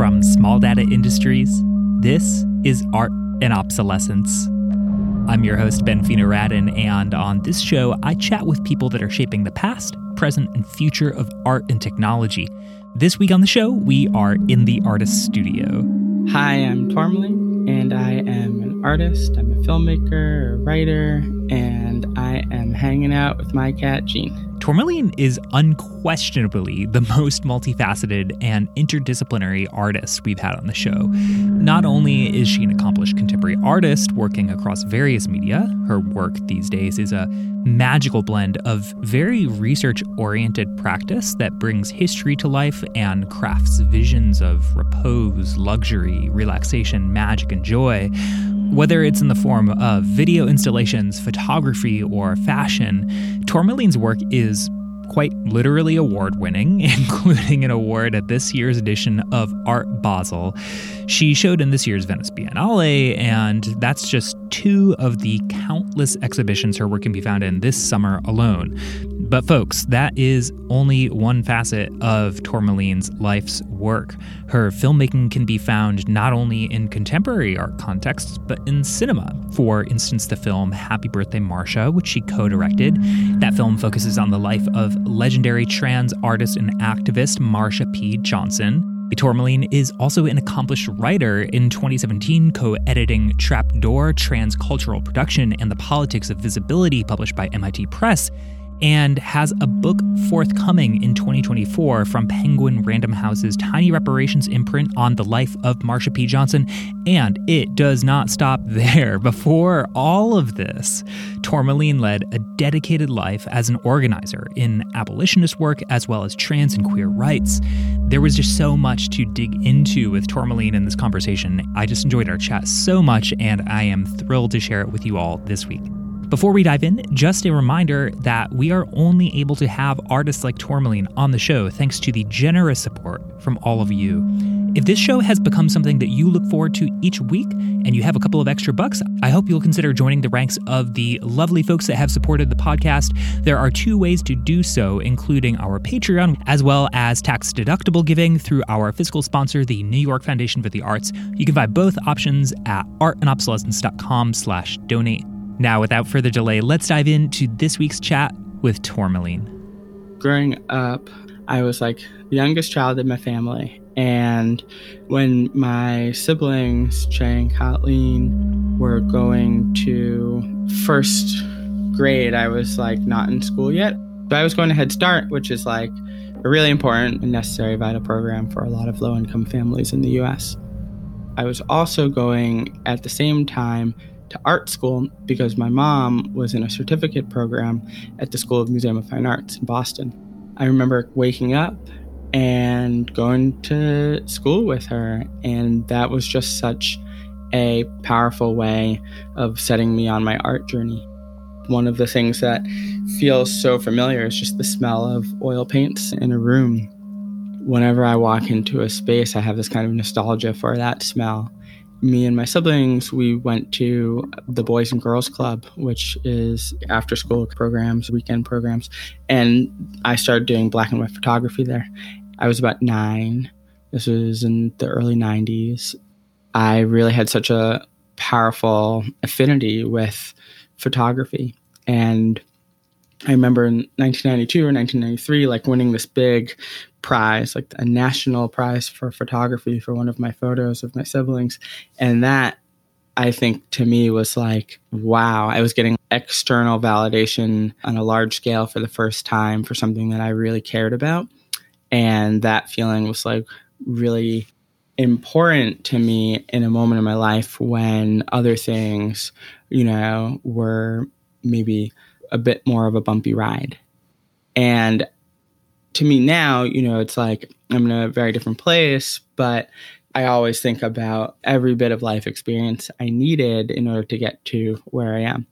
from Small Data Industries. This is Art and Obsolescence. I'm your host, Ben Fino-Radin, and on this show, I chat with people that are shaping the past, present, and future of art and technology. This week on the show, we are in the artist studio. Hi, I'm Tourmaline, and I am an artist. I'm a filmmaker, a writer, and I am hanging out with my cat, Jean. Tourmaline is unquestionably the most multifaceted and interdisciplinary artist we've had on the show. Not only is she an accomplished contemporary artist working across various media, her work these days is a magical blend of very research oriented practice that brings history to life and crafts visions of repose, luxury, relaxation, magic, and joy whether it's in the form of video installations, photography, or fashion, Tourmaline's work is quite literally award winning, including an award at this year's edition of Art Basel. She showed in this year's Venice Biennale, and that's just two of the countless exhibitions her work can be found in this summer alone. But, folks, that is only one facet of Tourmaline's life's work. Her filmmaking can be found not only in contemporary art contexts, but in cinema. For instance, the film Happy Birthday Marsha, which she co directed. That film focuses on the life of legendary trans artist and activist Marsha P. Johnson. Tourmaline is also an accomplished writer in 2017, co editing Trapdoor Transcultural Production and the Politics of Visibility, published by MIT Press and has a book forthcoming in 2024 from Penguin Random House's Tiny Reparations imprint on the life of Marsha P. Johnson. And it does not stop there. Before all of this, Tourmaline led a dedicated life as an organizer in abolitionist work as well as trans and queer rights. There was just so much to dig into with Tourmaline in this conversation. I just enjoyed our chat so much, and I am thrilled to share it with you all this week. Before we dive in, just a reminder that we are only able to have artists like Tourmaline on the show thanks to the generous support from all of you. If this show has become something that you look forward to each week and you have a couple of extra bucks, I hope you'll consider joining the ranks of the lovely folks that have supported the podcast. There are two ways to do so, including our Patreon, as well as tax deductible giving through our fiscal sponsor, the New York Foundation for the Arts. You can find both options at artandobsolescence.com slash donate. Now, without further delay, let's dive into this week's chat with Tourmaline. Growing up, I was like the youngest child in my family. And when my siblings, Jay and Kathleen, were going to first grade, I was like not in school yet. But I was going to Head Start, which is like a really important and necessary vital program for a lot of low income families in the US. I was also going at the same time to art school because my mom was in a certificate program at the School of Museum of Fine Arts in Boston. I remember waking up and going to school with her, and that was just such a powerful way of setting me on my art journey. One of the things that feels so familiar is just the smell of oil paints in a room. Whenever I walk into a space, I have this kind of nostalgia for that smell me and my siblings, we went to the Boys and Girls Club, which is after school programs, weekend programs. And I started doing black and white photography there. I was about nine. This was in the early 90s. I really had such a powerful affinity with photography. And I remember in 1992 or 1993, like winning this big prize, like a national prize for photography for one of my photos of my siblings. And that, I think, to me was like, wow, I was getting external validation on a large scale for the first time for something that I really cared about. And that feeling was like really important to me in a moment in my life when other things, you know, were maybe a bit more of a bumpy ride. And to me now, you know, it's like I'm in a very different place, but I always think about every bit of life experience I needed in order to get to where I am.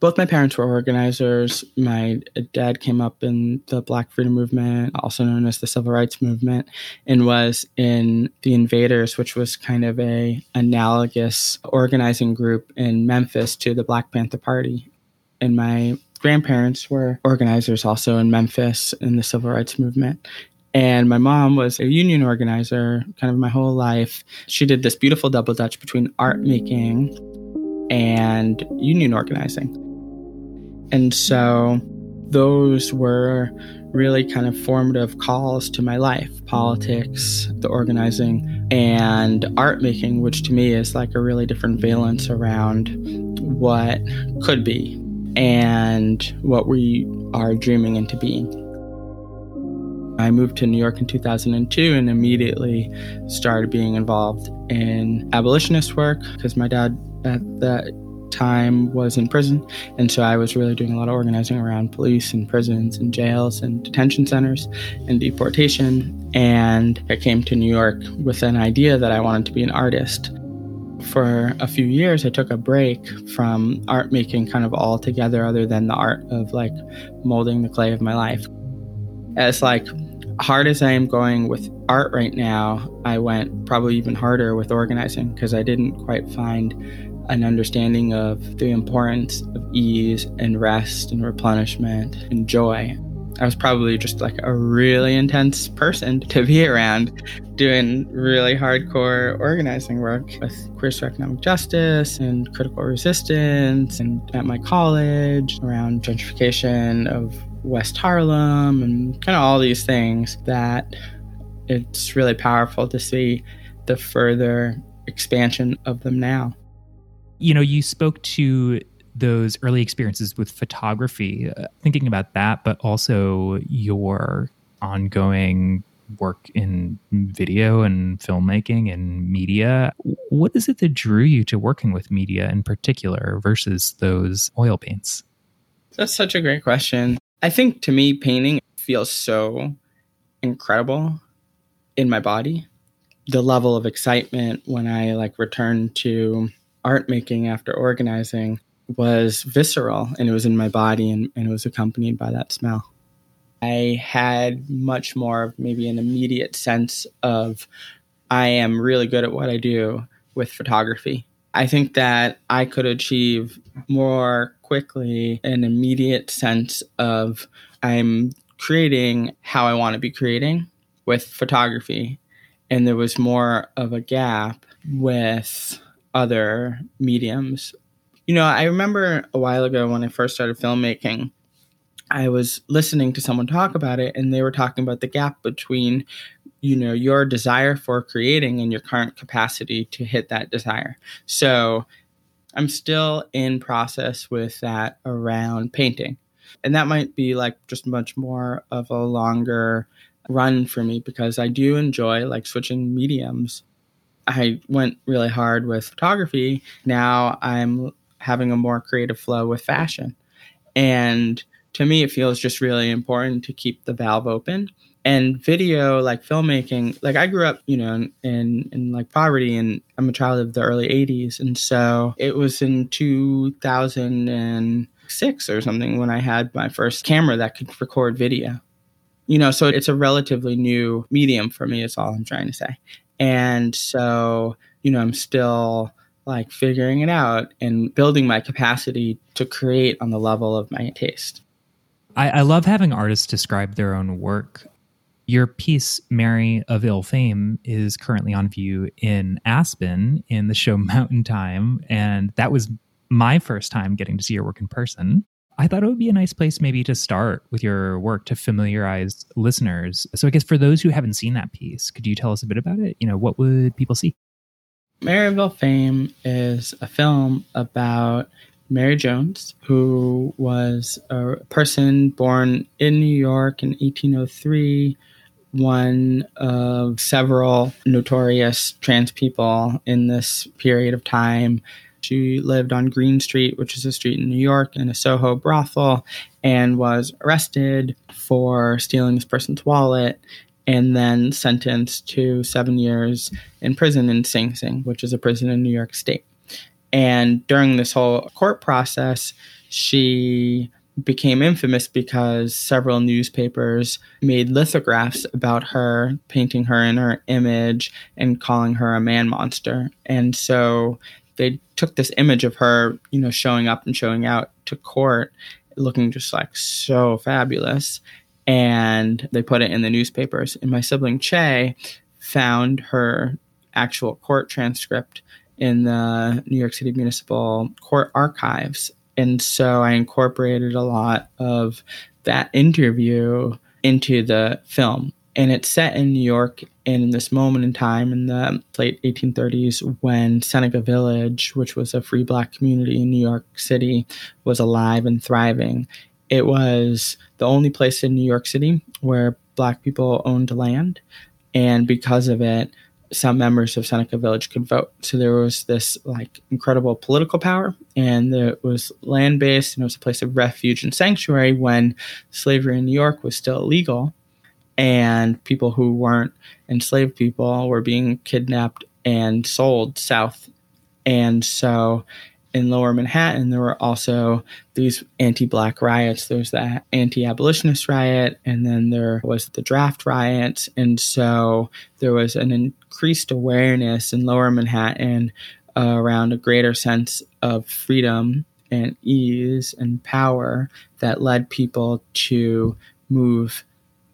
Both my parents were organizers. My dad came up in the Black Freedom Movement, also known as the Civil Rights Movement, and was in the Invaders, which was kind of a analogous organizing group in Memphis to the Black Panther Party and my grandparents were organizers also in Memphis in the civil rights movement. And my mom was a union organizer kind of my whole life. She did this beautiful double dutch between art making and union organizing. And so those were really kind of formative calls to my life politics, the organizing, and art making, which to me is like a really different valence around what could be and what we are dreaming into being. I moved to New York in 2002 and immediately started being involved in abolitionist work because my dad at that time was in prison. And so I was really doing a lot of organizing around police and prisons and jails and detention centers and deportation. And I came to New York with an idea that I wanted to be an artist. For a few years, I took a break from art making kind of altogether, other than the art of like molding the clay of my life. As like hard as I am going with art right now, I went probably even harder with organizing because I didn't quite find an understanding of the importance of ease and rest and replenishment and joy. I was probably just like a really intense person to be around doing really hardcore organizing work with Queers for Economic Justice and critical resistance and at my college around gentrification of West Harlem and kind of all these things that it's really powerful to see the further expansion of them now. You know, you spoke to those early experiences with photography, uh, thinking about that, but also your ongoing work in video and filmmaking and media. What is it that drew you to working with media in particular versus those oil paints? That's such a great question. I think to me, painting feels so incredible in my body. The level of excitement when I like return to art making after organizing was visceral and it was in my body and, and it was accompanied by that smell. I had much more of maybe an immediate sense of I am really good at what I do with photography. I think that I could achieve more quickly an immediate sense of I'm creating how I want to be creating with photography. And there was more of a gap with other mediums. You know, I remember a while ago when I first started filmmaking, I was listening to someone talk about it, and they were talking about the gap between, you know, your desire for creating and your current capacity to hit that desire. So I'm still in process with that around painting. And that might be like just much more of a longer run for me because I do enjoy like switching mediums I went really hard with photography. Now I'm having a more creative flow with fashion. And to me, it feels just really important to keep the valve open. And video, like filmmaking, like I grew up, you know, in, in, in like poverty and I'm a child of the early 80s. And so it was in 2006 or something when I had my first camera that could record video. You know, so it's a relatively new medium for me, is all I'm trying to say. And so, you know, I'm still like figuring it out and building my capacity to create on the level of my taste. I, I love having artists describe their own work. Your piece, Mary of Ill Fame, is currently on view in Aspen in the show Mountain Time. And that was my first time getting to see your work in person. I thought it would be a nice place maybe to start with your work to familiarize listeners. So I guess for those who haven't seen that piece, could you tell us a bit about it? You know, what would people see? Mary of Ill Fame is a film about Mary Jones, who was a person born in New York in 1803, one of several notorious trans people in this period of time. She lived on Green Street, which is a street in New York, in a Soho brothel, and was arrested for stealing this person's wallet and then sentenced to seven years in prison in Sing Sing, which is a prison in New York State. And during this whole court process, she became infamous because several newspapers made lithographs about her, painting her in her image and calling her a man monster. And so they took this image of her, you know, showing up and showing out to court, looking just like so fabulous. And they put it in the newspapers. And my sibling Che found her actual court transcript in the New York City Municipal Court archives. And so I incorporated a lot of that interview into the film. And it's set in New York in this moment in time in the late 1830s when Seneca Village, which was a free black community in New York City, was alive and thriving. It was the only place in New York City where black people owned land. And because of it, some members of Seneca Village could vote. So there was this like incredible political power, and it was land based, and it was a place of refuge and sanctuary when slavery in New York was still illegal, and people who weren't enslaved people were being kidnapped and sold south. And so in lower Manhattan, there were also these anti black riots. There was the anti abolitionist riot, and then there was the draft riots. And so there was an increased awareness in lower Manhattan uh, around a greater sense of freedom and ease and power that led people to move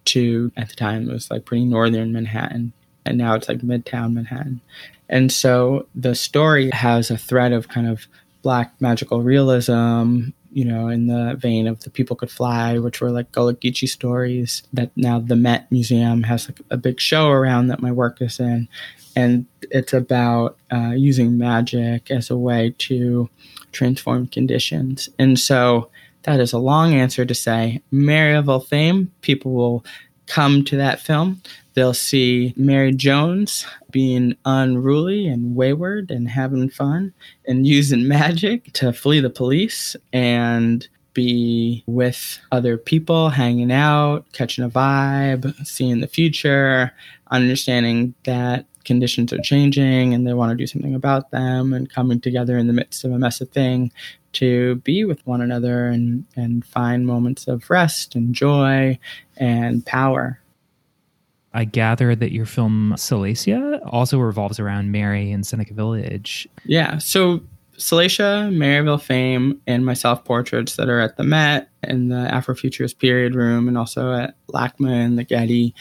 to, at the time, it was like pretty northern Manhattan. And now it's like midtown Manhattan. And so the story has a thread of kind of black magical realism, you know, in the vein of The People Could Fly, which were like Gullah Geechee stories that now the Met Museum has like a big show around that my work is in. And it's about uh, using magic as a way to transform conditions. And so that is a long answer to say Mary of Ill fame, people will come to that film. They'll see Mary Jones being unruly and wayward and having fun and using magic to flee the police and be with other people, hanging out, catching a vibe, seeing the future, understanding that conditions are changing and they want to do something about them and coming together in the midst of a mess of thing to be with one another and, and find moments of rest and joy and power. I gather that your film Salacia also revolves around Mary and Seneca Village. Yeah. So Salacia, Mary of Ill Fame, and my self portraits that are at the Met and the Afrofuturist Period Room and also at LACMA and the Getty.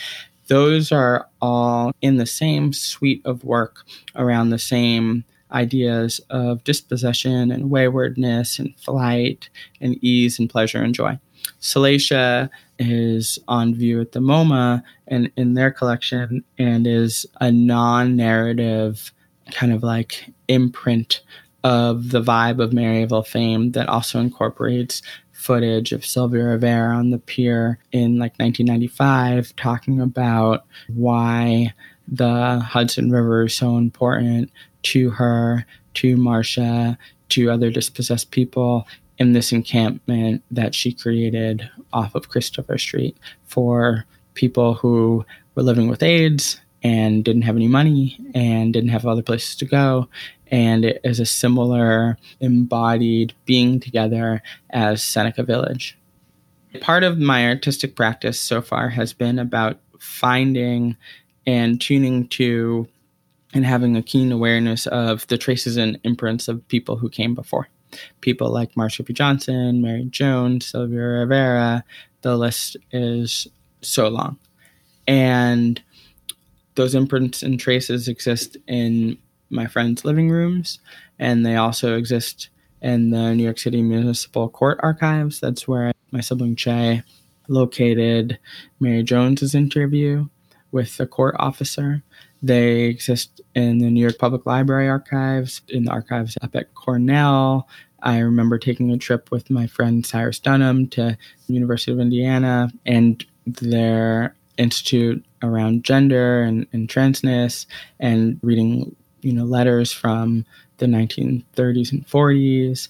Those are all in the same suite of work around the same ideas of dispossession and waywardness and flight and ease and pleasure and joy. Salacia is on view at the MoMA and in their collection and is a non-narrative kind of like imprint of the vibe of Mary of Ill fame that also incorporates footage of Sylvia Rivera on the pier in like 1995 talking about why the Hudson River is so important to her, to Marsha, to other dispossessed people in this encampment that she created off of Christopher Street for people who were living with AIDS and didn't have any money and didn't have other places to go. And it is a similar embodied being together as Seneca Village. Part of my artistic practice so far has been about finding and tuning to and having a keen awareness of the traces and imprints of people who came before. People like Marsha P. Johnson, Mary Jones, Sylvia Rivera, the list is so long. And those imprints and traces exist in my friends' living rooms, and they also exist in the New York City Municipal Court archives. That's where my sibling Che located Mary Jones's interview with the court officer. They exist in the New York Public Library archives, in the archives up at Cornell. I remember taking a trip with my friend Cyrus Dunham to the University of Indiana and their institute around gender and, and transness and reading, you know, letters from the 1930s and 40s,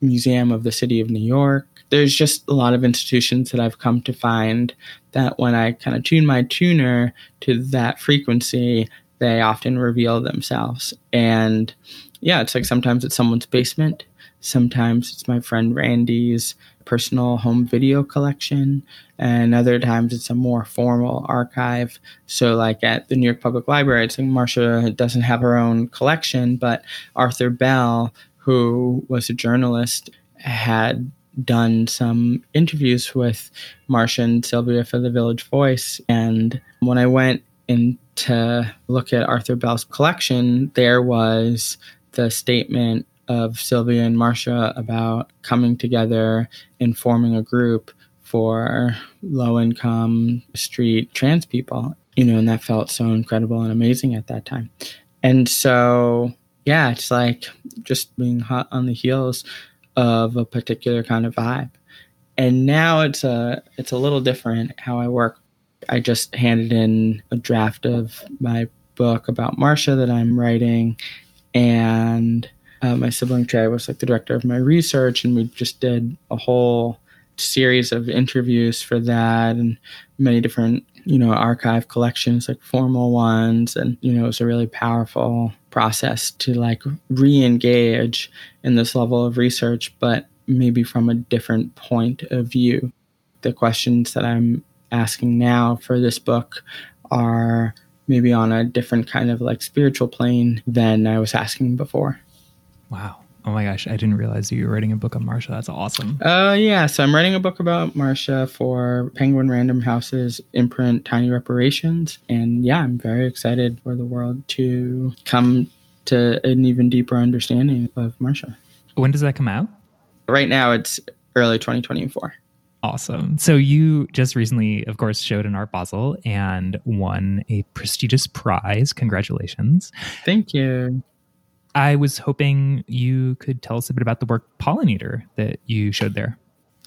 Museum of the City of New York. There's just a lot of institutions that I've come to find that when I kind of tune my tuner to that frequency, they often reveal themselves. And yeah, it's like sometimes it's someone's basement, sometimes it's my friend Randy's personal home video collection, and other times it's a more formal archive. So, like at the New York Public Library, it's like Marsha doesn't have her own collection, but Arthur Bell, who was a journalist, had done some interviews with Marsha and Sylvia for the Village Voice. And when I went in to look at Arthur Bell's collection, there was the statement of Sylvia and Marsha about coming together and forming a group for low income street trans people, you know, and that felt so incredible and amazing at that time. And so, yeah, it's like just being hot on the heels of a particular kind of vibe. And now it's a it's a little different how I work. I just handed in a draft of my book about Marsha that I'm writing, and uh, my sibling Trey was like the director of my research, and we just did a whole series of interviews for that, and many different you know archive collections, like formal ones, and you know it was a really powerful process to like re-engage in this level of research, but maybe from a different point of view. The questions that I'm asking now for this book are maybe on a different kind of like spiritual plane than I was asking before. Wow. Oh my gosh, I didn't realize you were writing a book on Marsha. That's awesome. Uh yeah, so I'm writing a book about Marsha for Penguin Random House's imprint Tiny Reparations. And yeah, I'm very excited for the world to come to an even deeper understanding of Marsha. When does that come out? Right now it's early 2024. Awesome. So you just recently, of course, showed in Art Basel and won a prestigious prize. Congratulations. Thank you. I was hoping you could tell us a bit about the work Pollinator that you showed there.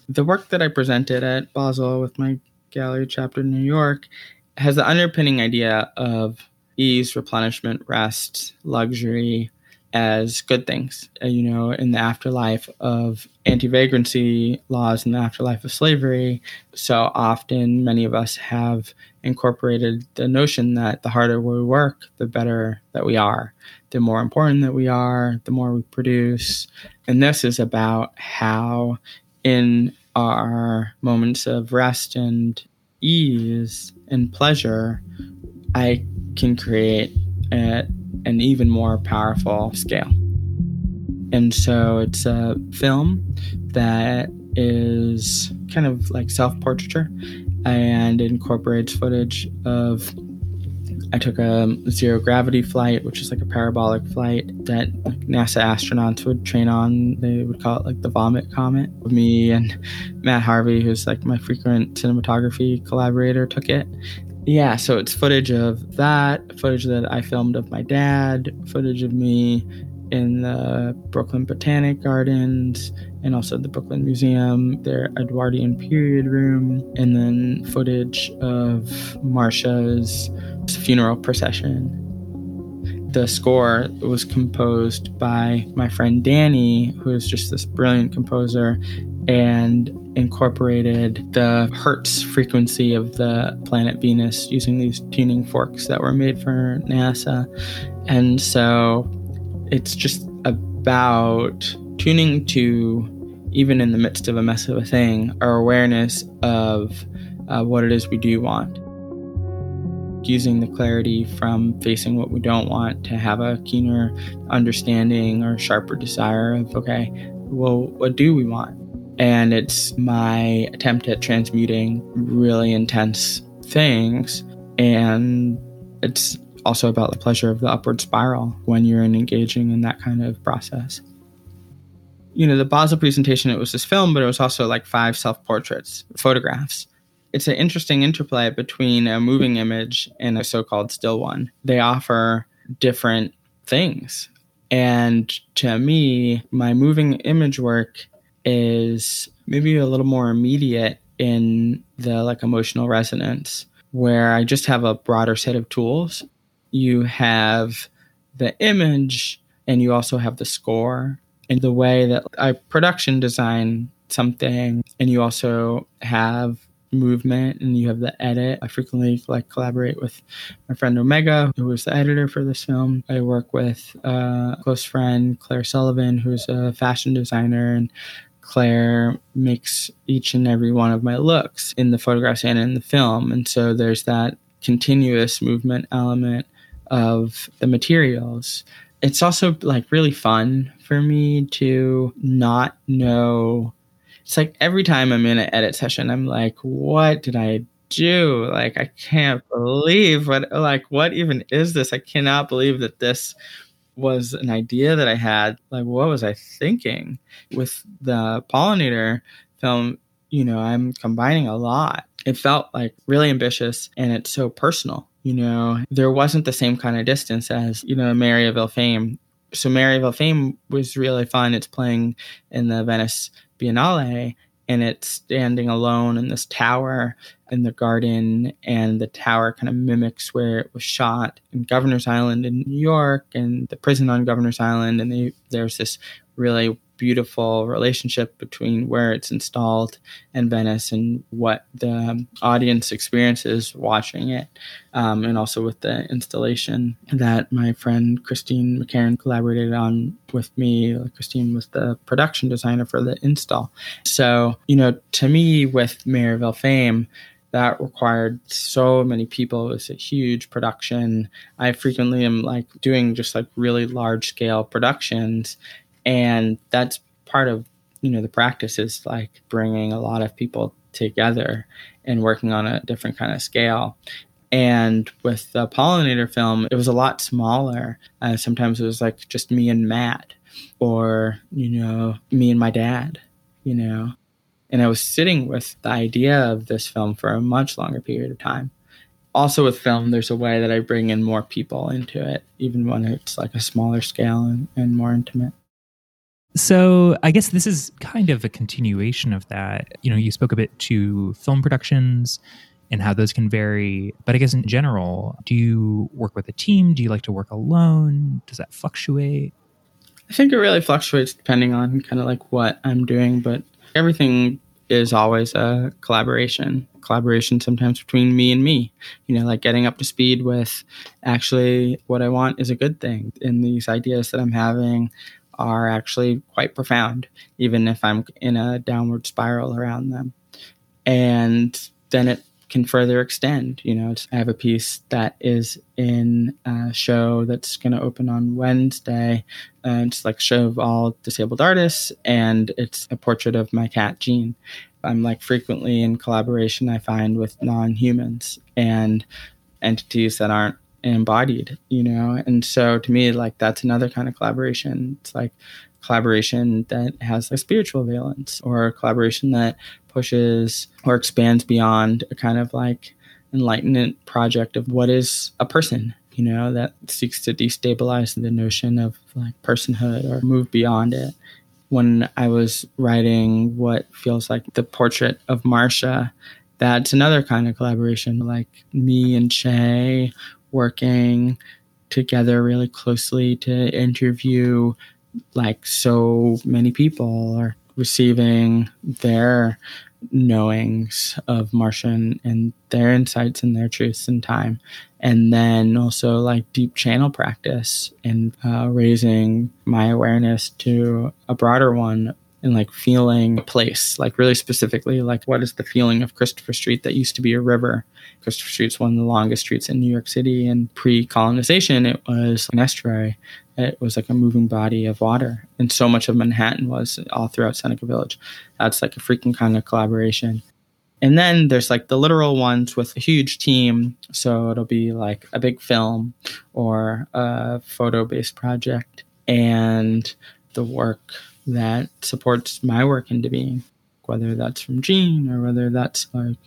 The work that I presented at Basel with my gallery chapter in New York has the underpinning idea of ease, replenishment, rest, luxury, as good things. Uh, you know, in the afterlife of anti vagrancy laws, in the afterlife of slavery, so often many of us have incorporated the notion that the harder we work, the better that we are, the more important that we are, the more we produce. And this is about how, in our moments of rest and ease and pleasure, I can create a an even more powerful scale. And so it's a film that is kind of like self portraiture and incorporates footage of. I took a zero gravity flight, which is like a parabolic flight that NASA astronauts would train on. They would call it like the vomit comet. Me and Matt Harvey, who's like my frequent cinematography collaborator, took it yeah, so it's footage of that, footage that I filmed of my dad, footage of me in the Brooklyn Botanic Gardens and also the Brooklyn Museum, their Edwardian period room, and then footage of Marsha's funeral procession. The score was composed by my friend Danny, who is just this brilliant composer, and incorporated the hertz frequency of the planet Venus using these tuning forks that were made for NASA. And so it's just about tuning to, even in the midst of a mess of a thing, our awareness of uh, what it is we do want. Using the clarity from facing what we don't want to have a keener understanding or sharper desire of, okay, well, what do we want? And it's my attempt at transmuting really intense things. And it's also about the pleasure of the upward spiral when you're engaging in that kind of process. You know, the Basel presentation, it was this film, but it was also like five self portraits, photographs. It's an interesting interplay between a moving image and a so called still one. They offer different things. And to me, my moving image work is maybe a little more immediate in the like emotional resonance where I just have a broader set of tools. You have the image and you also have the score and the way that I production design something and you also have movement and you have the edit. I frequently like collaborate with my friend Omega, who was the editor for this film. I work with a close friend, Claire Sullivan, who's a fashion designer and Claire makes each and every one of my looks in the photographs and in the film. And so there's that continuous movement element of the materials. It's also like really fun for me to not know it's like every time I'm in an edit session, I'm like, what did I do? Like, I can't believe what, like, what even is this? I cannot believe that this was an idea that I had. Like, what was I thinking? With the pollinator film, you know, I'm combining a lot. It felt like really ambitious and it's so personal. You know, there wasn't the same kind of distance as, you know, Mary of Ill Fame. So Mary of Ill Fame was really fun. It's playing in the Venice Biennale and it's standing alone in this tower in the garden and the tower kind of mimics where it was shot in governor's island in new york and the prison on governor's island and they, there's this really beautiful relationship between where it's installed and Venice and what the audience experiences watching it, um, and also with the installation that my friend Christine McCarron collaborated on with me. Christine was the production designer for the install. So, you know, to me, with Mary of Ill Fame, that required so many people. It was a huge production. I frequently am like doing just like really large scale productions and that's part of you know the practice is like bringing a lot of people together and working on a different kind of scale. And with the pollinator film it was a lot smaller. Uh, sometimes it was like just me and matt or you know me and my dad you know? And i was sitting with the idea of this film for a much longer period of time. Also with film there's a way that i bring in more people into it even when it's like a smaller scale and, and more intimate so I guess this is kind of a continuation of that. You know, you spoke a bit to film productions and how those can vary. But I guess in general, do you work with a team? Do you like to work alone? Does that fluctuate? I think it really fluctuates depending on kind of like what I'm doing, but everything is always a collaboration. Collaboration sometimes between me and me. You know, like getting up to speed with actually what I want is a good thing. And these ideas that I'm having are actually quite profound, even if I'm in a downward spiral around them. And then it can further extend. You know, I have a piece that is in a show that's going to open on Wednesday. Uh, it's like show of all disabled artists, and it's a portrait of my cat, Jean. I'm like frequently in collaboration, I find, with non humans and entities that aren't embodied, you know? And so to me, like that's another kind of collaboration. It's like collaboration that has a spiritual valence or collaboration that pushes or expands beyond a kind of like enlightenment project of what is a person, you know, that seeks to destabilize the notion of like personhood or move beyond it. When I was writing what feels like the portrait of Marsha, that's another kind of collaboration, like me and Shay working together really closely to interview like so many people or receiving their knowings of Marsha and their insights and their truths in time. And then also like deep channel practice and uh, raising my awareness to a broader one and like feeling a place, like really specifically, like what is the feeling of Christopher Street that used to be a river? Christopher Street's one of the longest streets in New York City, and pre colonization, it was an estuary. It was like a moving body of water. And so much of Manhattan was all throughout Seneca Village. That's like a freaking kind of collaboration. And then there's like the literal ones with a huge team. So it'll be like a big film or a photo based project. And the work that supports my work into being, whether that's from Jean or whether that's like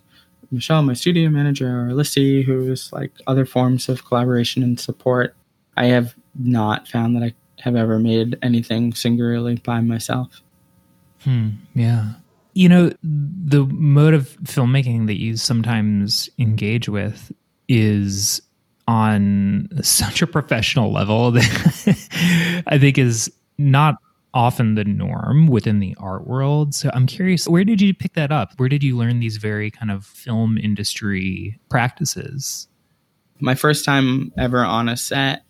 Michelle, my studio manager, or Lissy, who's like other forms of collaboration and support. I have not found that I have ever made anything singularly by myself. Hmm, yeah. You know, the mode of filmmaking that you sometimes engage with is on such a professional level that I think is not often the norm within the art world. So I'm curious, where did you pick that up? Where did you learn these very kind of film industry practices? My first time ever on a set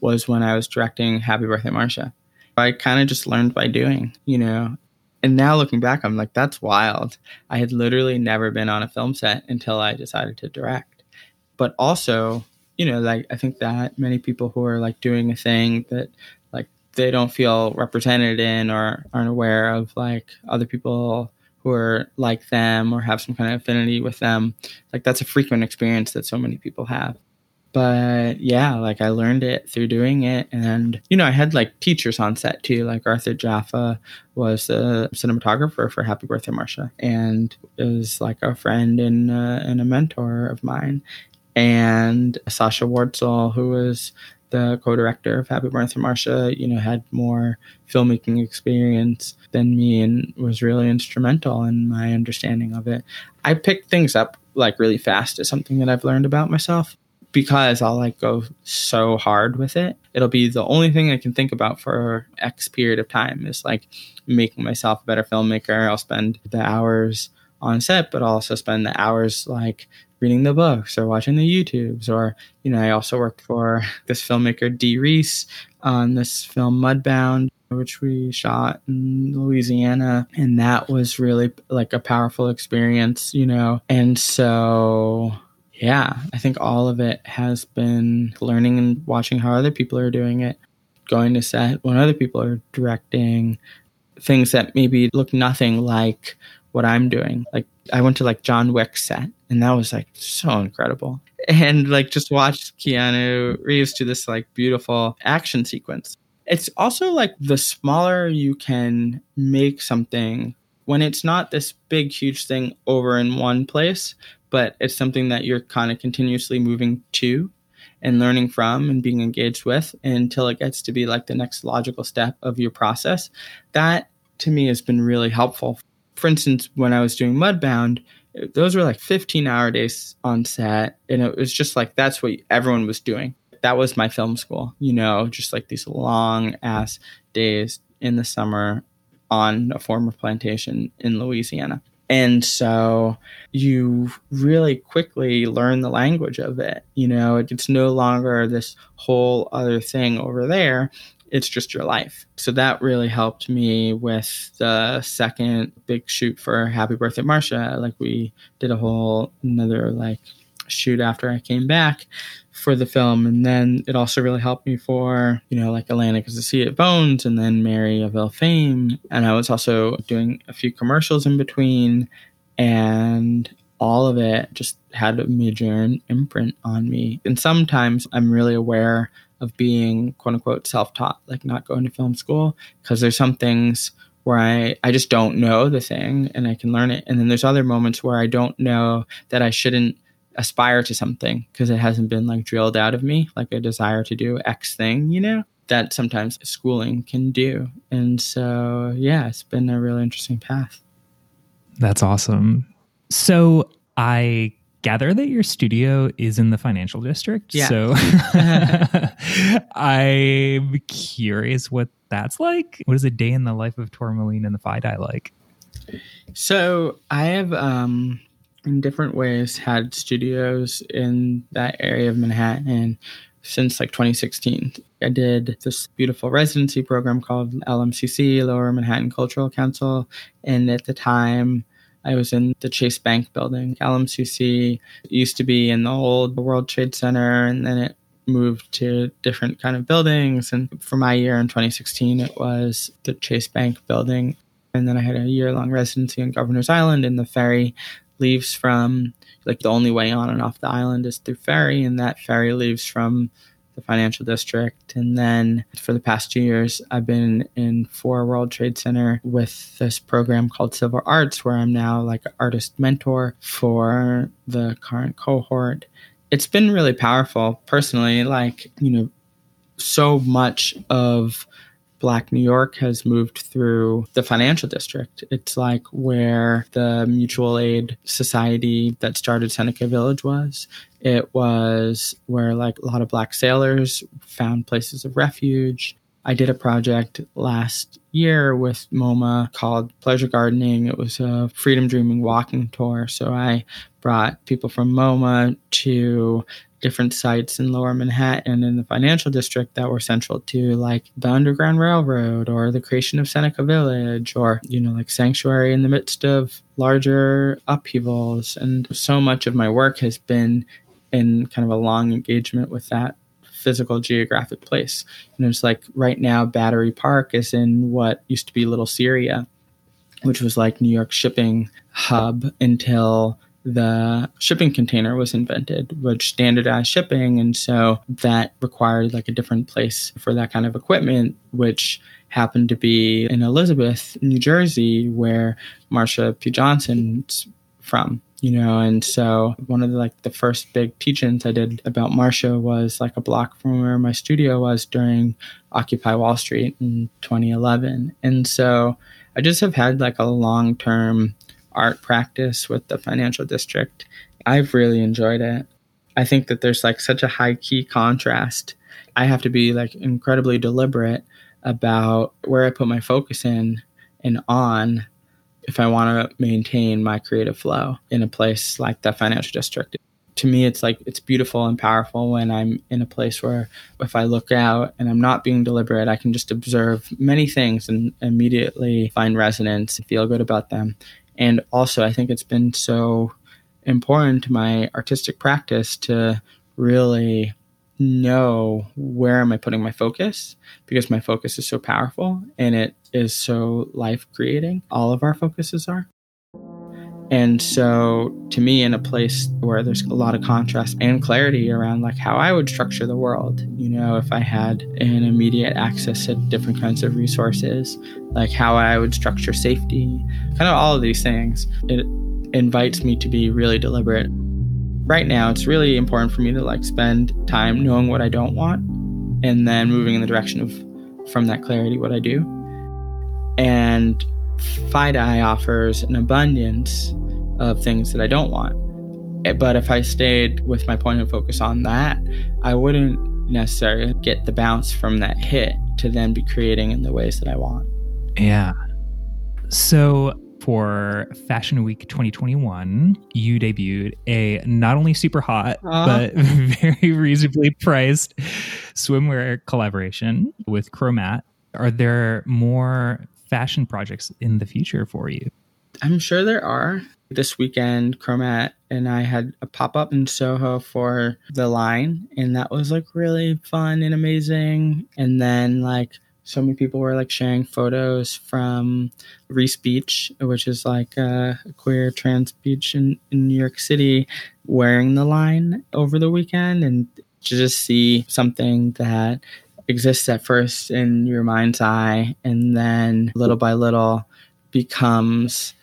was when I was directing Happy Birthday Marsha. I kind of just learned by doing, you know. And now looking back, I'm like, that's wild. I had literally never been on a film set until I decided to direct. But also, you know, like I think that many people who are like doing a thing that they don't feel represented in or aren't aware of like other people who are like them or have some kind of affinity with them. Like that's a frequent experience that so many people have. But yeah, like I learned it through doing it. And, you know, I had like teachers on set too. Like Arthur Jafa was the cinematographer for Happy Birthday Marsha and is like a friend and, uh, and a mentor of mine. And Sasha Wortzel, who was the co-director of Happy Birthday Marsha, you know, had more filmmaking experience than me and was really instrumental in my understanding of it. I picked things up like really fast as something that I've learned about myself because I'll like go so hard with it. It'll be the only thing I can think about for X period of time is like making myself a better filmmaker. I'll spend the hours on set, but I'll also spend the hours like reading the books or watching the YouTubes. Or, you know, I also worked for this filmmaker, Dee Rees, on this film Mudbound, which we shot in Louisiana. And that was really like a powerful experience, you know. And so yeah, I think all of it has been learning and watching how other people are doing it, going to set when other people are directing things that maybe look nothing like what I'm doing. Like I went to like John Wick's set and that was like so incredible. And like just watched Keanu Reeves do this like beautiful action sequence. It's also like the smaller you can make something when it's not this big huge thing over in one place but it's something that you're kind of continuously moving to and learning from and being engaged with until it gets to be like the next logical step of your process. That to me has been really helpful. For instance, when I was doing Mudbound, those were like 15 hour days on set. And it was just like that's what everyone was doing. That was my film school, you know, just like these long ass days in the summer on a former plantation in Louisiana. And so you really quickly learn the language of it. You know, it's no longer this whole other thing over there. It's just your life. So that really helped me with the second big shoot for Happy Birthday Marsha. Like we did a whole another like shoot after I came back for the film. And then it also really helped me for, you know, like Atlantic is the Sea of Bones and then Mary of Ill Fame. And I was also doing a few commercials in between. And all of it just had a major imprint on me. And sometimes I'm really aware of being quote unquote self taught, like not going to film school, because there's some things where I, I just don't know the thing and I can learn it. And then there's other moments where I don't know that I shouldn't aspire to something because it hasn't been like drilled out of me, like a desire to do X thing, you know, that sometimes schooling can do. And so, yeah, it's been a really interesting path. That's awesome. So, I gather that your studio is in the financial district. Yeah. So, I'm curious what that's like. What is a day in the life of Tourmaline and the FIDI like? So, I have um, in different ways had studios in that area of Manhattan since like 2016. I did this beautiful residency program called LMCC, Lower Manhattan Cultural Council. And at the time, I was in the Chase Bank building. LMCC used to be in the old World Trade Center, and then it moved to different kind of buildings. And for my year in 2016, it was the Chase Bank building. And then I had a year long residency on Governor's Island in the ferry leaves from like the only way on and off the island is through ferry, and that ferry leaves from the financial district. And then for the past two years, I've been in for World Trade Center with this program called Civil Arts, where I'm now like an artist mentor for the current cohort. It's been really powerful personally. Like, you know, so much of Black New York has moved through the financial district. It's like where the mutual aid society that started Seneca Village was. It was where like a lot of black sailors found places of refuge. I did a project last year with MoMA called Pleasure Gardening. It was a freedom dreaming walking tour. So I brought people from MoMA to different sites in lower Manhattan in the financial district that were central to like the Underground Railroad or the creation of Seneca Village or, you know, like sanctuary in the midst of larger upheavals. And so much of my work has been in kind of a long engagement with that physical geographic place. And it's like right now, Battery Park is in what used to be Little Syria. which was like New York shipping hub until the shipping container was invented, which standardized shipping. And so that required like a different place for that kind of equipment, which happened to be in Elizabeth, New Jersey, where Marsha P. Johnson's from you know and so one of the like the first big teachings i did about marsha was like a block from where my studio was during occupy wall street in 2011 and so i just have had like a long term art practice with the financial district i've really enjoyed it i think that there's like such a high key contrast i have to be like incredibly deliberate about where i put my focus in and on if I want to maintain my creative flow in a place like the financial district. To me, it's like it's beautiful and powerful when I'm in a place where if I look out and I'm not being deliberate, I can just observe many things and immediately find resonance and feel good about them. And also, I think it's been so important to my artistic practice to really know where am I putting my focus because my focus is so powerful and it is so life creating. All of our focuses are. And so to me in a place where there's a lot of contrast and clarity around like how I would structure the world, you know, if I had an immediate access to different kinds of resources, like how I would structure safety, kind of all of these things, it invites me to be really deliberate right now it's really important for me to like spend time knowing what I don't want and then moving in the direction of from that clarity what I do. And FIDI offers an abundance of things that I don't want. Eh, but if I stayed with my point of focus on that, I wouldn't necessarily get the bounce from that hit to then be creating in the ways that I want. Yeah. So for Fashion Week 2021, you debuted a not only super hot, uh. but very reasonably priced swimwear collaboration with Chromat. Are there more fashion projects in the future for you? I'm sure there are. This weekend, Chromat and I had a pop up in Soho for the line, and that was like really fun and amazing. And then, like, so many people were like sharing photos from Riis Beach, which is like a queer trans beach in, in New York City, wearing the line over the weekend and to just see something that exists at first in your mind's eye and then little by little becomes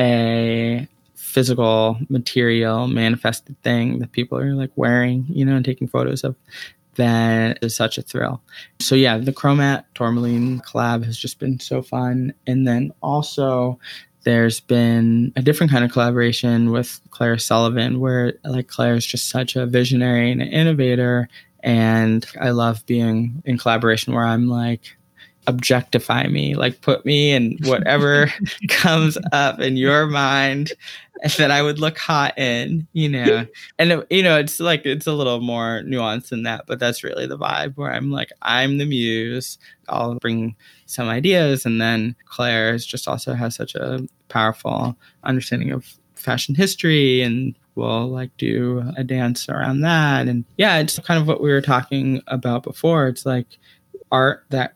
a physical material manifested thing that people are like wearing you know and taking photos of that is such a thrill. So yeah, the Chromat Tourmaline collab has just been so fun. And then also there's been a different kind of collaboration with Claire Sullivan where like Claire is just such a visionary and an innovator. And I love being in collaboration where I'm like, objectify me, like put me in whatever comes up in your mind that I would look hot in, you know. And you know, it's like it's a little more nuanced than that, but that's really the vibe where I'm like, I'm the muse. I'll bring some ideas, and then Claire's just also has such a powerful understanding of fashion history and we'll like do a dance around that. And yeah it's kind of what we were talking about before. It's like art that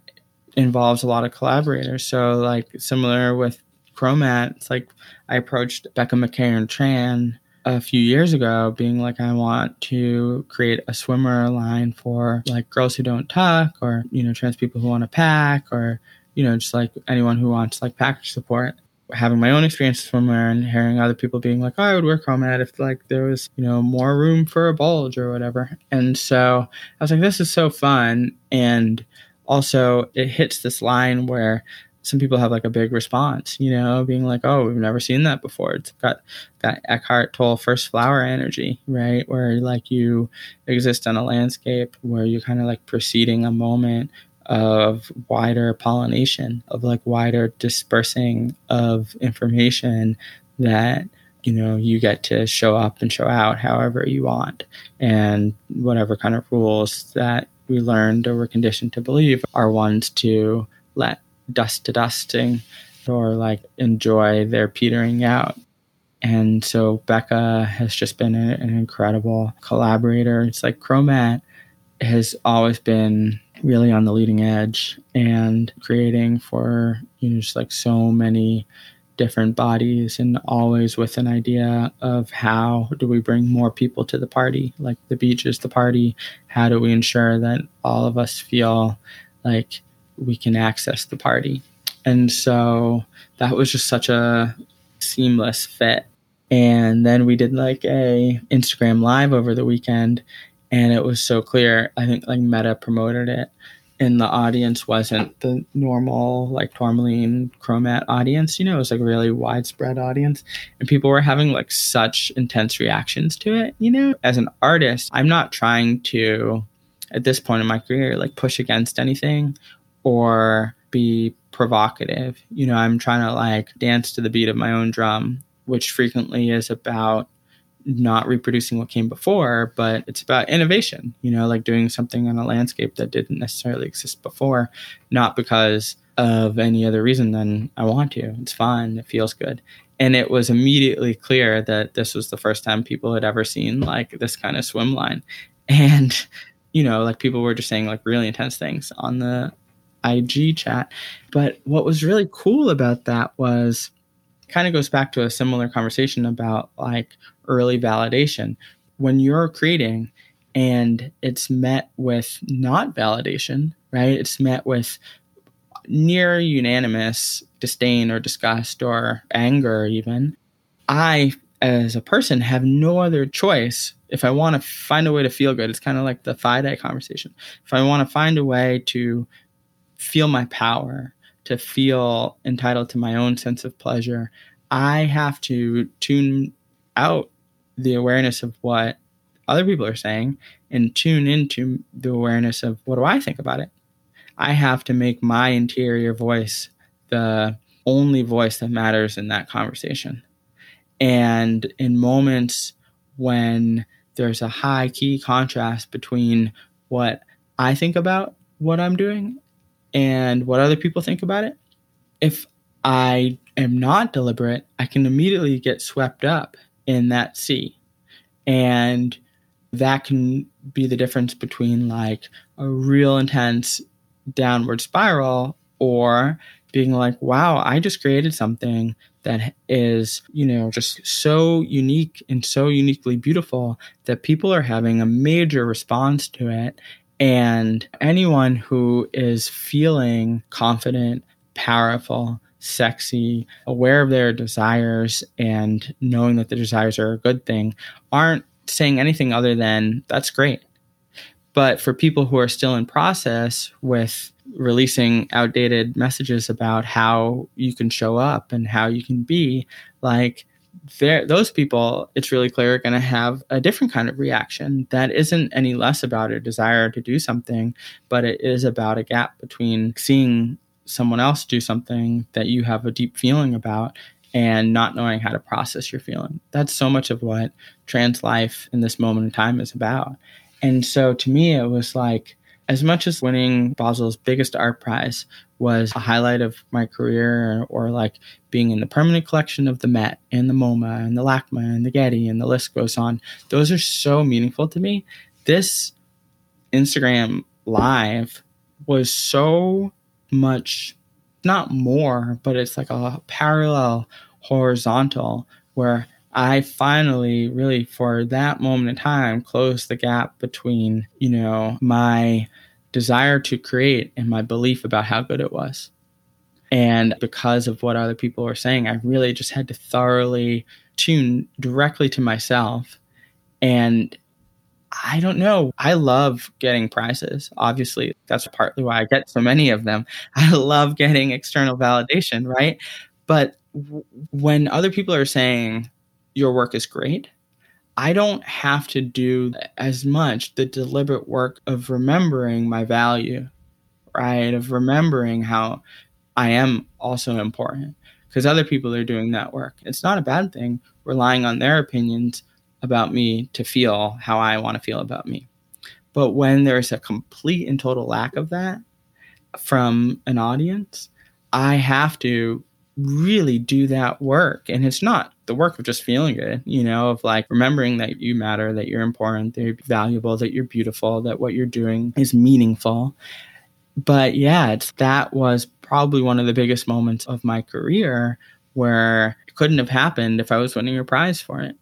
involves a lot of collaborators. So like similar with Chromat, it's like I approached Becca McCharen Tran a few years ago being like I want to create a swimmer line for like girls who don't tuck or you know trans people who want to pack or you know just like anyone who wants like package support having my own experiences from swimwear and hearing other people being like oh, I would wear chromat if like there was you know more room for a bulge or whatever and so I was like this is so fun and also it hits this line where some people have like a big response, you know, being like, "Oh, we've never seen that before." It's got that Eckhart Tolle first flower energy, right? Where like you exist on a landscape where you're kind of like preceding a moment of wider pollination, of like wider dispersing of information that you know you get to show up and show out however you want and whatever kind of rules that we learned or were conditioned to believe are ones to let dust to dusting or like enjoy their petering out. And so Becca has just been an incredible collaborator. It's like Chromat has always been really on the leading edge and creating for you know just like so many different bodies and always with an idea of how do we bring more people to the party? Like the beach is the party. How do we ensure that all of us feel like we can access the party? And so that was just such a seamless fit. And then we did like a instagram live over the weekend and it was so clear. I think like meta promoted it and the audience wasn't the normal like tourmaline chromat audience you know it was like a really widespread audience and people were having like such intense reactions to it you know? As an artist i'm not trying to at this point in my career like push against anything or be provocative you know? I'm trying to like dance to the beat of my own drum which frequently is about not reproducing what came before, but it's about innovation, you know, like doing something on a landscape that didn't necessarily exist before, not because of any other reason than I want to. It's fun, it feels good. And it was immediately clear that this was the first time people had ever seen like this kind of swim line. And, you know, like people were just saying like really intense things on the IG chat. But what was really cool about that was kind of goes back to a similar conversation about like early validation. When you're creating and it's met with not validation, right? It's met with near unanimous disdain or disgust or anger, even. I, as a person, have no other choice. If I want to find a way to feel good, it's kind of like the FIDI conversation. If I want to find a way to feel my power, to feel entitled to my own sense of pleasure, I have to tune out the awareness of what other people are saying and tune into the awareness of what do I think about it. I have to make my interior voice the only voice that matters in that conversation. And in moments when there's a high key contrast between what I think about what I'm doing and what other people think about it, if I am not deliberate, I can immediately get swept up in that sea. And that can be the difference between like a real intense downward spiral or being like, wow, I just created something that is, you know, just so unique and so uniquely beautiful that people are having a major response to it. And anyone who is feeling confident, powerful, sexy, aware of their desires, and knowing that the desires are a good thing aren't saying anything other than that's great. But for people who are still in process with releasing outdated messages about how you can show up and how you can be, like those people, it's really clear, are going to have a different kind of reaction that isn't any less about a desire to do something, but it is about a gap between seeing someone else do something that you have a deep feeling about and not knowing how to process your feeling. That's so much of what trans life in this moment in time is about. And so to me, it was like, as much as winning Basel's biggest art prize was a highlight of my career, or, like being in the permanent collection of the Met and the MoMA and the LACMA and the Getty and the list goes on, those are so meaningful to me. This Instagram live was so much not more but it's like a parallel horizontal where i finally really for that moment in time closed the gap between you know my desire to create and my belief about how good it was. And because of what other people were saying i really just had to thoroughly tune directly to myself and I don't know. I love getting prizes. Obviously, that's partly why I get so many of them. I love getting external validation, right? But w- when other people are saying your work is great, I don't have to do as much the deliberate work of remembering my value, right? Of remembering how I am also important because other people are doing that work. It's not a bad thing relying on their opinions about me to feel how I want to feel about me. But when there's a complete and total lack of that from an audience, I have to really do that work. And it's not the work of just feeling good, you know, of like remembering that you matter, that you're important, that you're valuable, that you're beautiful, that what you're doing is meaningful. but yeah, that was probably one of the biggest moments of my career where it couldn't have happened if I was winning a prize for it.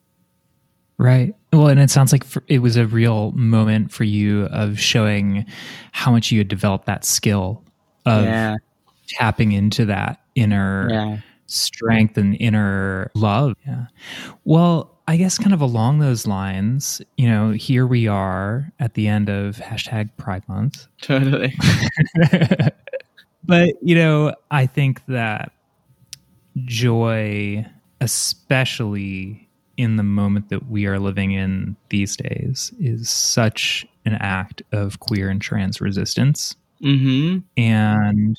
Right. Well, and it sounds like it was a real moment for you of showing how much you had developed that skill of yeah. tapping into that inner yeah. strength and inner love. Yeah. Well, I guess kind of along those lines, you know, here we are at the end of hashtag Pride Month. Totally. but, you know, I think that joy, especially in the moment that we are living in these days, is such an act of queer and trans resistance. Mm-hmm. And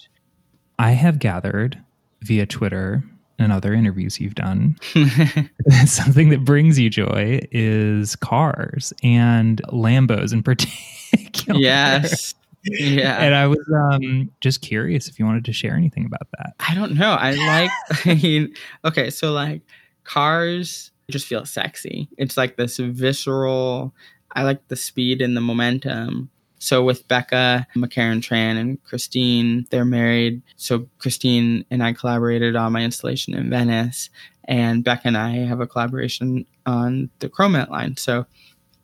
I have gathered via Twitter and other interviews you've done, something that brings you joy is cars and Lambos in particular. Yes. Yeah. And I was um, just curious if you wanted to share anything about that. I don't know. I like, I mean, okay, so like cars just feels sexy. It's like this visceral, I like the speed and the momentum. So with Becca, McCharen Tran, and Christine, they're married. So Christine and I collaborated on my installation in Venice, and Becca and I have a collaboration on the Chromat line. So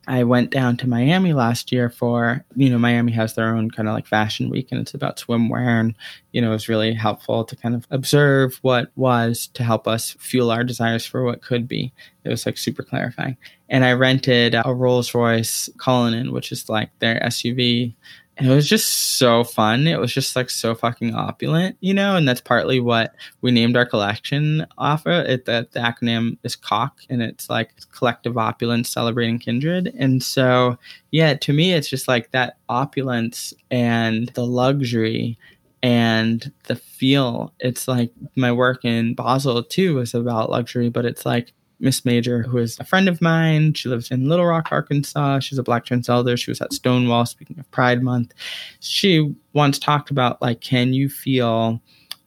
I went down to Miami last year for, you know, Miami has their own kind of like fashion week and it's about swimwear. And, you know, it was really helpful to kind of observe what was to help us fuel our desires for what could be. It was like super clarifying. And I rented a Rolls Royce Cullinan, which is like their SUV it was just so fun. It was just like so fucking opulent, you know, and that's partly what we named our collection off of. It the, the acronym is COC, and it's like collective opulence celebrating kindred. And so, yeah, to me, it's just like that opulence and the luxury and the feel. It's like my work in Basel too was about luxury, but it's like Miss Major, who is a friend of mine. She lives in Little Rock, Arkansas. She's a Black trans elder. She was at Stonewall, speaking of Pride Month. She once talked about, like, can you feel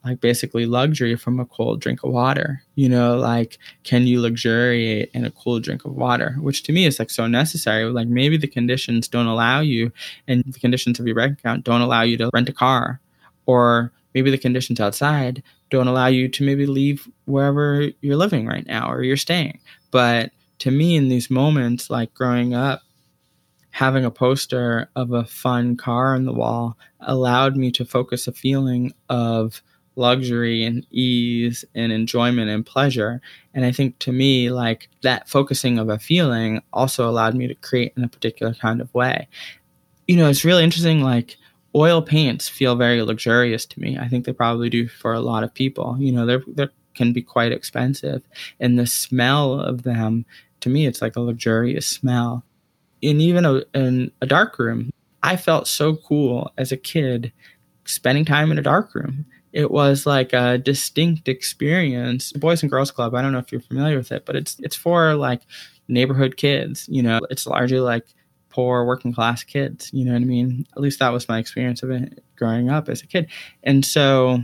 like basically luxury from a cold drink of water? You know, like, can you luxuriate in a cool drink of water? Which to me is like so necessary. Like, maybe the conditions don't allow you, and the conditions of your bank account don't allow you to rent a car, or maybe the conditions outside don't allow you to maybe leave wherever you're living right now or you're staying. But to me, in these moments, like growing up, having a poster of a fun car on the wall allowed me to focus a feeling of luxury and ease and enjoyment and pleasure. And I think to me, like that focusing of a feeling also allowed me to create in a particular kind of way. You know, it's really interesting, like, oil paints feel very luxurious to me. I think they probably do for a lot of people. You know, they're they can be quite expensive, and the smell of them to me, it's like a luxurious smell. And even a, in a dark room, I felt so cool as a kid spending time in a dark room. It was like a distinct experience. Boys and Girls Club, I don't know if you're familiar with it, but it's it's for like neighborhood kids. You know, it's largely like poor working class kids. You know what I mean? At least that was my experience of it growing up as a kid. And so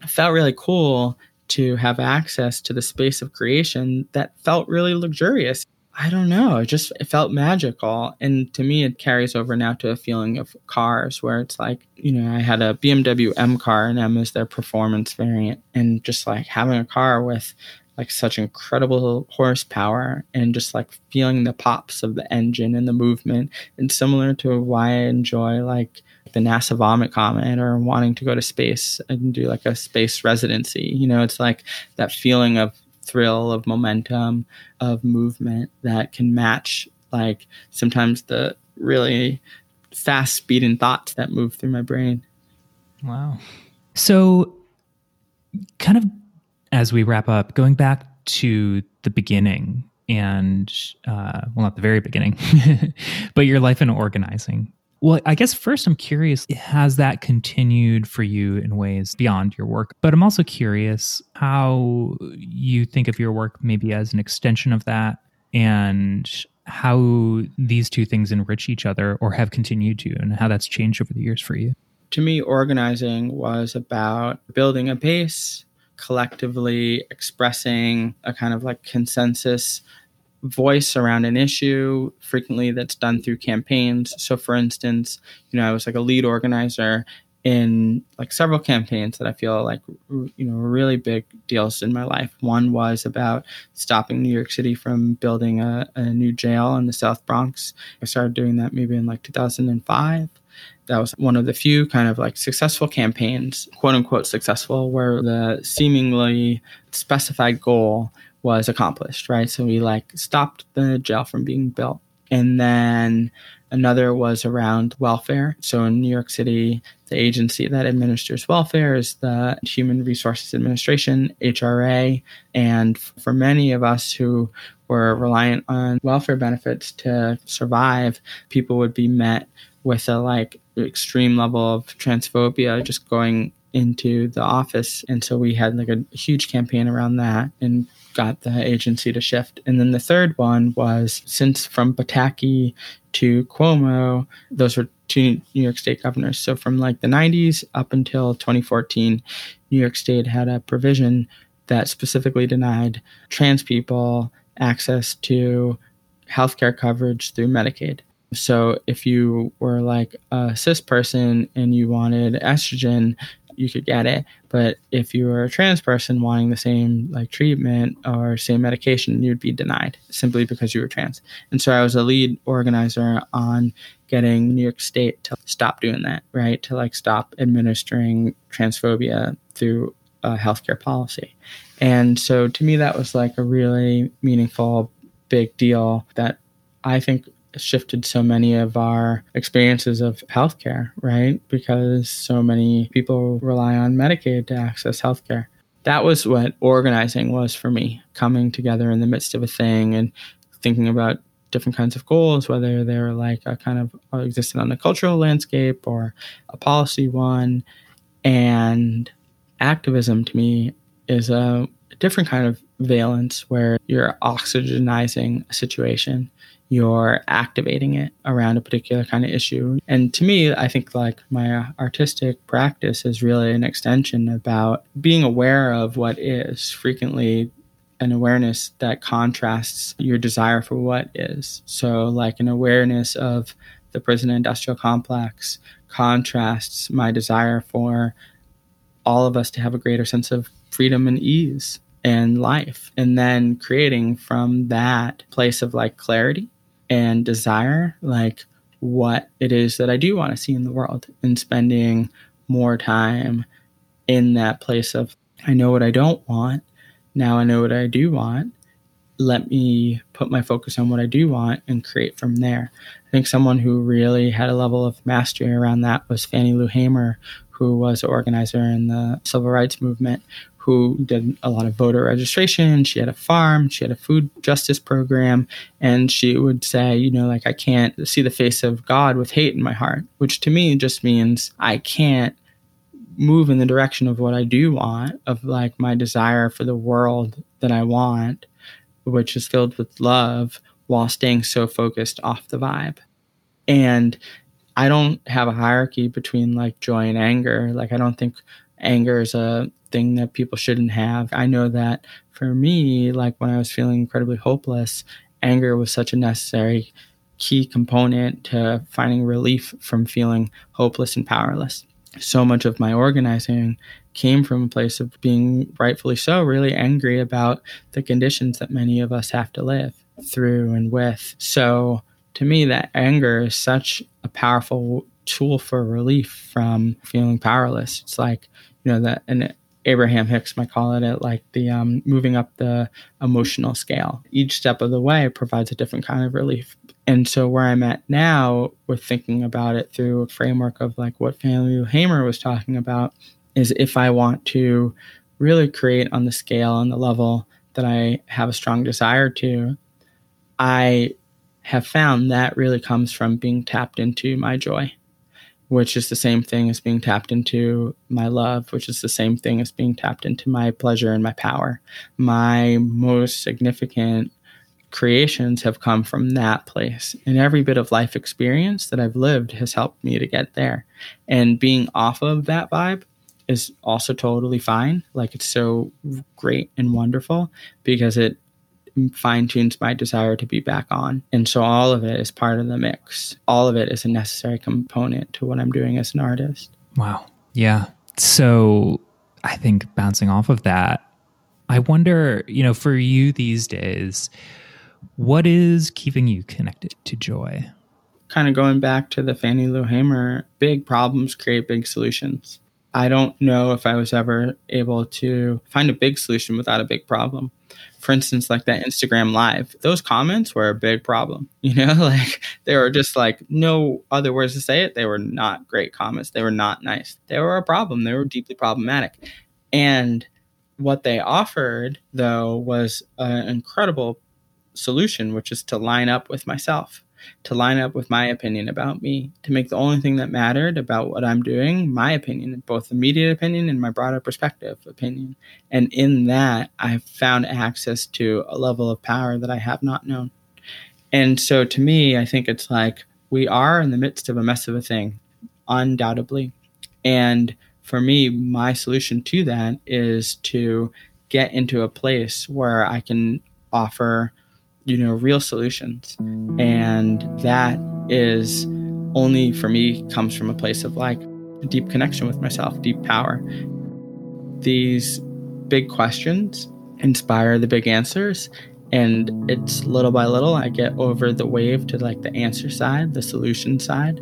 it felt really cool to have access to the space of creation that felt really luxurious. I don't know. It just it felt magical. And to me, it carries over now to a feeling of cars where it's like, you know, I had a BMW M car and M is their performance variant. And just like having a car with like such incredible horsepower and just like feeling the pops of the engine and the movement and similar to why I enjoy like the NASA vomit comet or wanting to go to space and do like a space residency. You know, it's like that feeling of thrill, of momentum, of movement that can match like sometimes the really fast speeding thoughts that move through my brain. Wow. So kind of as we wrap up, going back to the beginning and, uh, well, not the very beginning, but your life in organizing. Well, I guess first I'm curious, has that continued for you in ways beyond your work? But I'm also curious how you think of your work maybe as an extension of that and how these two things enrich each other or have continued to, and how that's changed over the years for you. To me, organizing was about building a base collectively expressing a kind of like consensus voice around an issue frequently that's done through campaigns so for instance you know i was like a lead organizer in like several campaigns that I feel like you know really big deals in my life. One was about stopping New York City from building a, a new jail in the South Bronx. I started doing that maybe in like 2005. That was one of the few kind of like successful campaigns, quote unquote successful, where the seemingly specified goal was accomplished, right? So we like stopped the jail from being built. And then Another was around welfare. So in New York City, the agency that administers welfare is the Human Resources Administration, HRA. And for many of us who were reliant on welfare benefits to survive, people would be met with a like extreme level of transphobia just going into the office. And so we had like a huge campaign around that and got the agency to shift. And then the third one was since from Pataki to Cuomo, those were two New York State governors. So from like the 90s up until 2014, New York State had a provision that specifically denied trans people access to healthcare coverage through Medicaid. So if you were like a cis person and you wanted estrogen, you could get it. But if you were a trans person wanting the same like treatment or same medication, you'd be denied simply because you were trans. And so I was a lead organizer on getting New York State to stop doing that, right? To like stop administering transphobia through a healthcare policy. And so to me, that was like a really meaningful, big deal that I think shifted so many of our experiences of healthcare, right? Because so many people rely on Medicaid to access healthcare. That was what organizing was for me, coming together in the midst of a thing and thinking about different kinds of goals, whether they're like a kind of uh, existed on the cultural landscape or a policy one. And activism to me is a different kind of valence where you're oxygenizing a situation you're activating it around a particular kind of issue. And to me, I think like my artistic practice is really an extension about being aware of what is frequently an awareness that contrasts your desire for what is. So, like an awareness of the prison industrial complex contrasts my desire for all of us to have a greater sense of freedom and ease and life. And then creating from that place of like clarity and desire like what it is that I do want to see in the world and spending more time in that place of I know what I don't want. Now I know what I do want. Let me put my focus on what I do want and create from there. I think someone who really had a level of mastery around that was Fannie Lou Hamer, who was an organizer in the civil rights movement, who did a lot of voter registration. She had a farm, she had a food justice program, and she would say, you know, like, I can't see the face of God with hate in my heart, which to me just means I can't move in the direction of what I do want, of like my desire for the world that I want, which is filled with love while staying so focused off the vibe. And I don't have a hierarchy between like joy and anger. Like, I don't think anger is a thing that people shouldn't have. I know that for me, like when I was feeling incredibly hopeless, anger was such a necessary key component to finding relief from feeling hopeless and powerless. So much of my organizing came from a place of being rightfully so really angry about the conditions that many of us have to live through and with. So to me, that anger is such a powerful tool for relief from feeling powerless. It's like, you know, that, and Abraham Hicks might call it, it like the um, moving up the emotional scale. Each step of the way provides a different kind of relief. And so where I'm at now with thinking about it through a framework of like what Fannie Hamer was talking about is if I want to really create on the scale and the level that I have a strong desire to, I have found that really comes from being tapped into my joy which is the same thing as being tapped into my love, which is the same thing as being tapped into my pleasure and my power. My most significant creations have come from that place. And every bit of life experience that I've lived has helped me to get there. And being off of that vibe is also totally fine. Like it's so great and wonderful because it fine tunes my desire to be back on. And so all of it is part of the mix. All of it is a necessary component to what I'm doing as an artist. Wow. Yeah. So I think bouncing off of that, I wonder, you know, for you these days, what is keeping you connected to joy? Kind of going back to the Fannie Lou Hamer, big problems create big solutions. I don't know if I was ever able to find a big solution without a big problem. For instance, like that Instagram live, those comments were a big problem. You know, like they were just like no other words to say it. They were not great comments. They were not nice. They were a problem. They were deeply problematic. And what they offered, though, was an incredible solution, which is to line up with myself to line up with my opinion about me, to make the only thing that mattered about what I'm doing my opinion, both immediate opinion and my broader perspective opinion. And in that, I found access to a level of power that I have not known. And so to me, I think it's like we are in the midst of a mess of a thing, undoubtedly. And for me, my solution to that is to get into a place where I can offer you know real solutions. And that is only for me comes from a place of like a deep connection with myself deep power. These big questions inspire the big answers and it's little by little i get over the wave to like the answer side the solution side.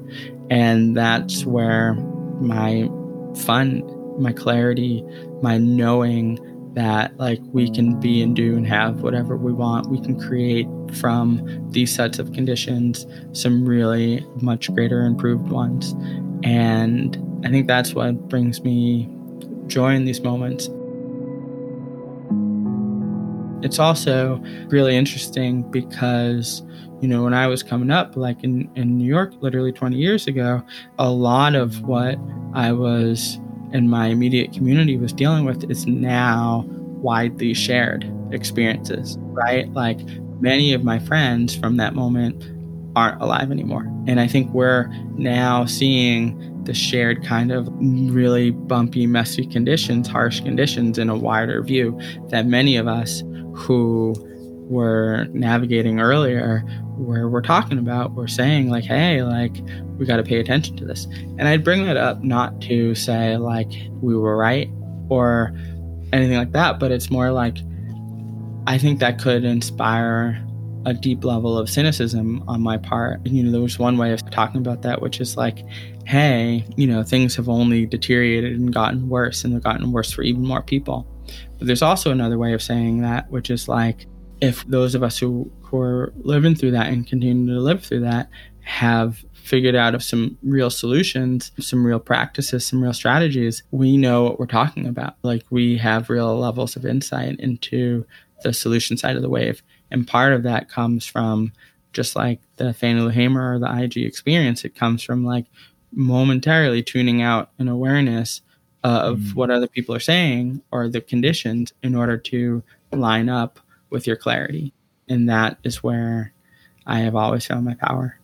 And that's where my fun my clarity my knowing that like we can be and do and have whatever we want. We can create from these sets of conditions some really much greater improved ones. And I think that's what brings me joy in these moments. It's also really interesting because, you know, when I was coming up, like in, in New York, literally 20 years ago, a lot of what I was and my immediate community was dealing with is now widely shared experiences, right? Like many of my friends from that moment aren't alive anymore. And I think we're now seeing the shared kind of really bumpy, messy conditions, harsh conditions in a wider view that many of us who were navigating earlier where we're talking about we're saying like hey like we got to pay attention to this. And i'd bring that up not to say like we were right or anything like that but it's more like i think that could inspire a deep level of cynicism on my part. You know there was one way of talking about that which is like hey you know things have only deteriorated and gotten worse and they've gotten worse for even more people. But there's also another way of saying that which is like if those of us who, who are living through that and continue to live through that have figured out of some real solutions, some real practices, some real strategies, we know what we're talking about. Like we have real levels of insight into the solution side of the wave. And part of that comes from just like the Fannie Lou Hamer or the IG experience, it comes from like momentarily tuning out an awareness of mm. what other people are saying or the conditions in order to line up with your clarity. And that is where I have always found my power.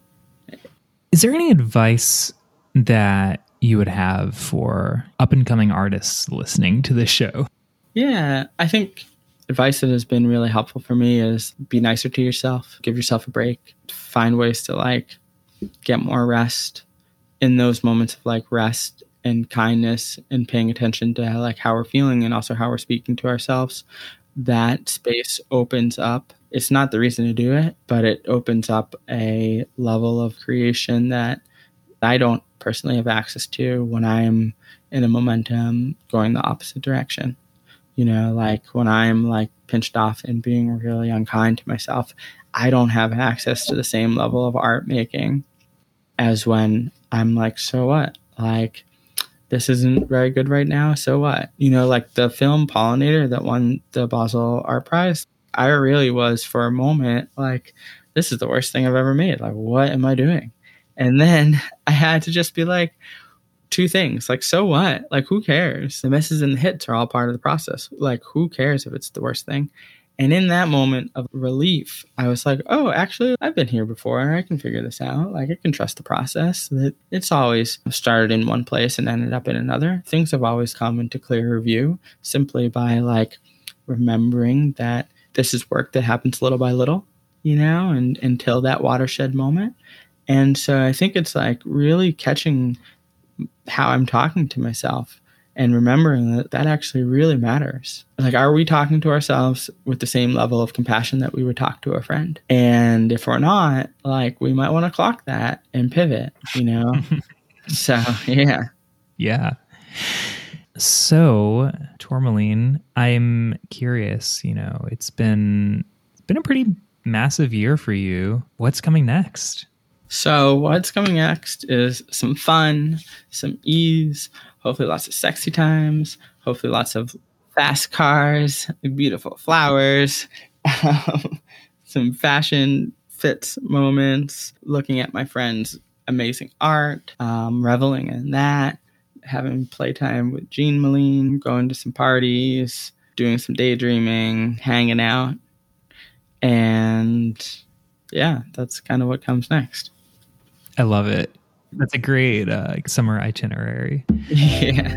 Is there any advice that you would have for up and coming artists listening to this show? Yeah, I think advice that has been really helpful for me is be nicer to yourself, give yourself a break, find ways to like get more rest in those moments of like rest and kindness and paying attention to like how we're feeling and also how we're speaking to ourselves that space opens up. It's not the reason to do it, but it opens up a level of creation that I don't personally have access to when I'm in a momentum going the opposite direction. You know, like when I'm like pinched off and being really unkind to myself, I don't have access to the same level of art making as when I'm like, so what? Like, this isn't very good right now. So what? You know, like the film Pollinator that won the Basel Art Prize, I really was for a moment like, this is the worst thing I've ever made. Like, what am I doing? And then I had to just be like, two things like, so what? Like, who cares? The misses and the hits are all part of the process. Like, who cares if it's the worst thing? And in that moment of relief, I was like, oh, actually, I've been here before I can figure this out. Like, I can trust the process. That it's always started in one place and ended up in another. Things have always come into clearer view simply by like remembering that this is work that happens little by little, you know, and until that watershed moment. And so I think it's like really catching how I'm talking to myself and remembering that that actually really matters. Like, are we talking to ourselves with the same level of compassion that we would talk to a friend? And if we're not, like, we might want to clock that and pivot, you know? so, yeah. Yeah. So, Tourmaline, I'm curious, you know, it's been it's been a pretty massive year for you. What's coming next? So, what's coming next is some fun, some ease, hopefully lots of sexy times, hopefully lots of fast cars, beautiful flowers, some fashion fits moments, looking at my friends' amazing art, um, reveling in that, having playtime with Jean Moline, going to some parties, doing some daydreaming, hanging out. And yeah, that's kind of what comes next. I love it. That's a great uh, summer itinerary. Yeah.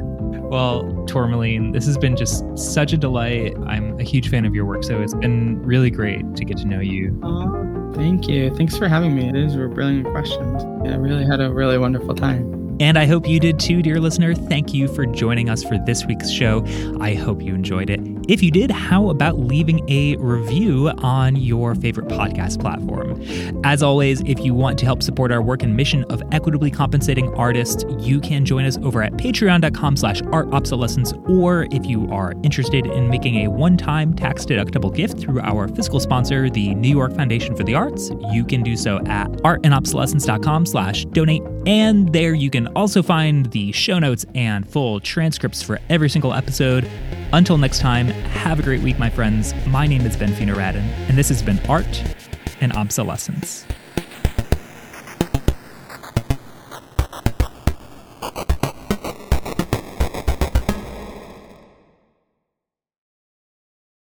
Well, Tourmaline, this has been just such a delight. I'm a huge fan of your work, so it's been really great to get to know you. Oh, thank you. Thanks for having me. These were brilliant questions. I really had a really wonderful time. And I hope you did too, dear listener. Thank you for joining us for this week's show. I hope you enjoyed it. If you did, how about leaving a review on your favorite podcast platform? As always, if you want to help support our work and mission of equitably compensating artists, you can join us over at patreon.com slash art obsolescence, or if you are interested in making a one-time tax-deductible gift through our fiscal sponsor, the New York Foundation for the Arts, you can do so at artandobsolescence.com slash donate. And there you can also find the show notes and full transcripts for every single episode. Until next time, have a great week, my friends. My name is Ben Fino-Radin, and this has been Art and Obsolescence.